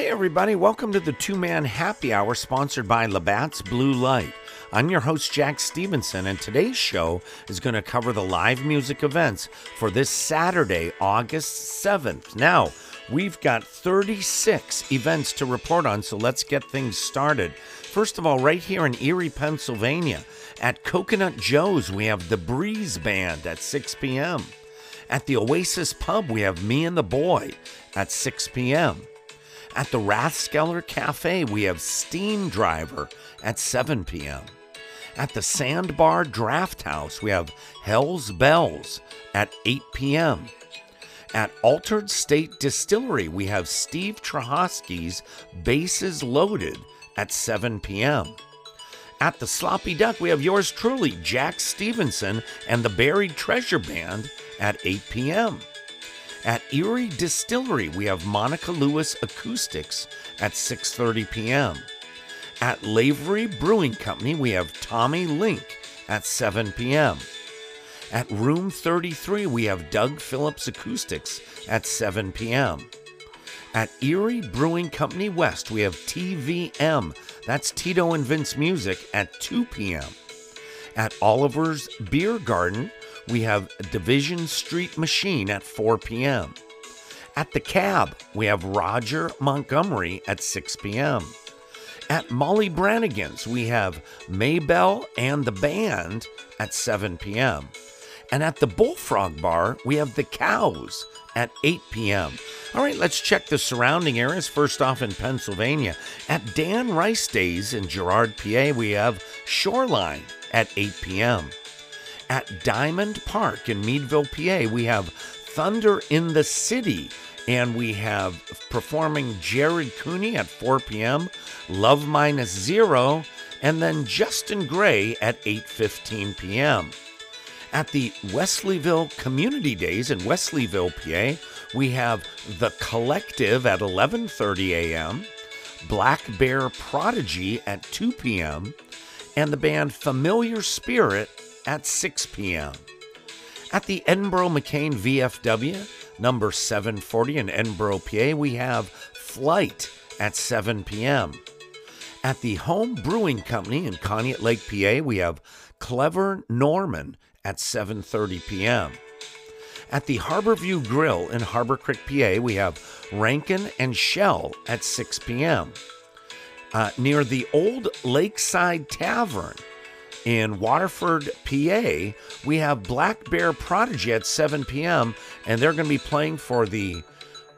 Hey, everybody, welcome to the two man happy hour sponsored by Labatt's Blue Light. I'm your host, Jack Stevenson, and today's show is going to cover the live music events for this Saturday, August 7th. Now, we've got 36 events to report on, so let's get things started. First of all, right here in Erie, Pennsylvania, at Coconut Joe's, we have the Breeze Band at 6 p.m. At the Oasis Pub, we have Me and the Boy at 6 p.m. At the Rathskeller Cafe, we have Steam Driver at 7 p.m. At the Sandbar Draft House, we have Hell's Bells at 8 p.m. At Altered State Distillery, we have Steve Trahosky's Bases Loaded at 7 p.m. At the Sloppy Duck, we have yours truly, Jack Stevenson and the Buried Treasure Band at 8 p.m. At Erie Distillery, we have Monica Lewis Acoustics at 6:30 p.m. At Lavery Brewing Company, we have Tommy Link at 7 p.m. At Room 33, we have Doug Phillips Acoustics at 7 p.m. At Erie Brewing Company West, we have TVM, that's Tito and Vince Music, at 2 p.m. At Oliver's Beer Garden, we have Division Street Machine at 4 p.m. At the Cab, we have Roger Montgomery at 6 p.m. At Molly Brannigan's, we have Maybell and the Band at 7 p.m. And at the Bullfrog Bar, we have the Cows at 8 p.m. All right, let's check the surrounding areas. First off, in Pennsylvania, at Dan Rice Days in Girard, PA, we have Shoreline at 8 p.m. At Diamond Park in Meadville, PA, we have Thunder in the City, and we have performing Jared Cooney at 4 p.m., Love Minus Zero, and then Justin Gray at 8:15 p.m. At the Wesleyville Community Days in Wesleyville, PA, we have The Collective at 11:30 a.m., Black Bear Prodigy at 2 p.m., and the band Familiar Spirit at 6 p.m. At the Edinboro McCain VFW, number 740 in Edinboro, PA, we have Flight at 7 p.m. At the Home Brewing Company in Conneaut Lake, PA, we have Clever Norman at 7:30 p.m. At the Harborview Grill in Harbor Creek, PA, we have Rankin and Shell at 6 p.m. Uh, near the old Lakeside Tavern in Waterford, PA, we have Black Bear Prodigy at 7 p.m., and they're going to be playing for the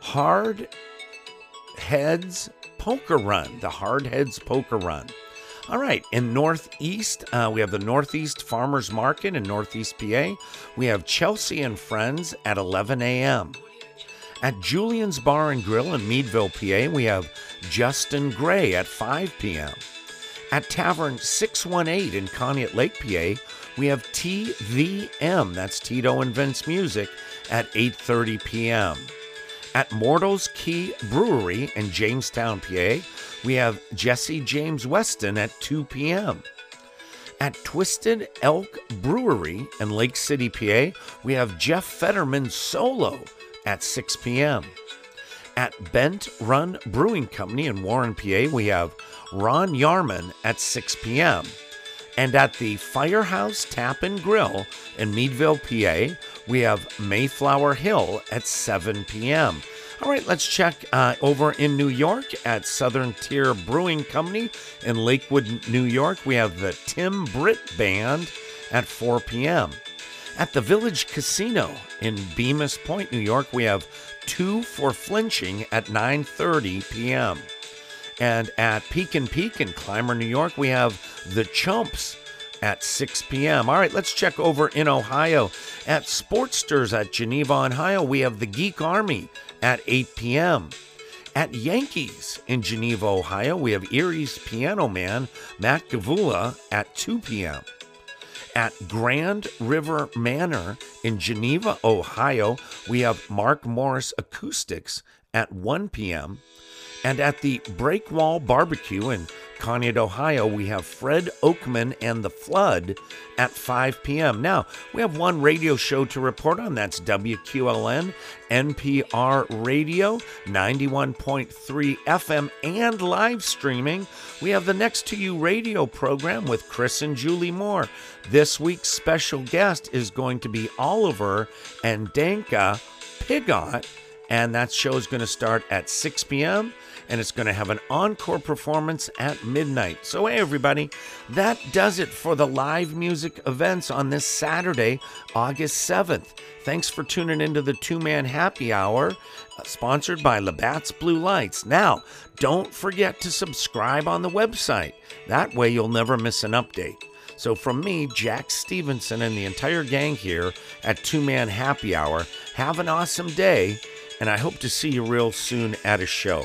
Hard Heads Poker Run, the Hard Heads Poker Run. All right, in Northeast, uh, we have the Northeast Farmers Market in Northeast PA. We have Chelsea and Friends at 11 a.m. At Julian's Bar and Grill in Meadville, PA, we have Justin Gray at 5 p.m. At Tavern 618 in Conneaut Lake, PA, we have TVM, that's Tito and Vince Music, at 8:30 p.m. At Mortals Key Brewery in Jamestown, PA, we have Jesse James Weston at 2 p.m. At Twisted Elk Brewery in Lake City, PA, we have Jeff Fetterman solo at 6 p.m. At Bent Run Brewing Company in Warren, PA, we have Ron Yarman at 6 p.m. And at the Firehouse Tap and Grill in Meadville, PA, we have Mayflower Hill at 7 p.m. All right, let's check uh, over in New York at Southern Tier Brewing Company in Lakewood, New York. We have the Tim Britt Band at 4 p.m. At the Village Casino in Bemus Point, New York, we have Two for Flinching at 9:30 p.m. And at Peek'n Peak in Clymer, New York, we have The Chumps at 6 p.m. All right, let's check over in Ohio. At Sportsters at Geneva, Ohio, we have The Geek Army at 8 p.m. At Yankees in Geneva, Ohio, we have Erie's Piano Man, Matt Gavula, at 2 p.m. At Grand River Manor in Geneva, Ohio, we have Mark Morris Acoustics at 1 p.m. And at the Breakwall Barbecue in Conneaut, Ohio, we have Fred Oakman and the Flood at 5 p.m. Now, we have one radio show to report on. That's WQLN NPR Radio, 91.3 FM, and live streaming. We have the Next to You radio program with Chris and Julie Moore. This week's special guest is going to be Oliver and Danka Pigot, and that show is going to start at 6 p.m and it's going to have an encore performance at midnight. So, hey, everybody, that does it for the live music events on this Saturday, August 7th. Thanks for tuning into the two man happy hour, uh, sponsored by Labatt's Blue Lights. Now, don't forget to subscribe on the website. That way, you'll never miss an update. So, from me, Jack Stevenson, and the entire gang here at Two Man Happy Hour, have an awesome day, and I hope to see you real soon at a show.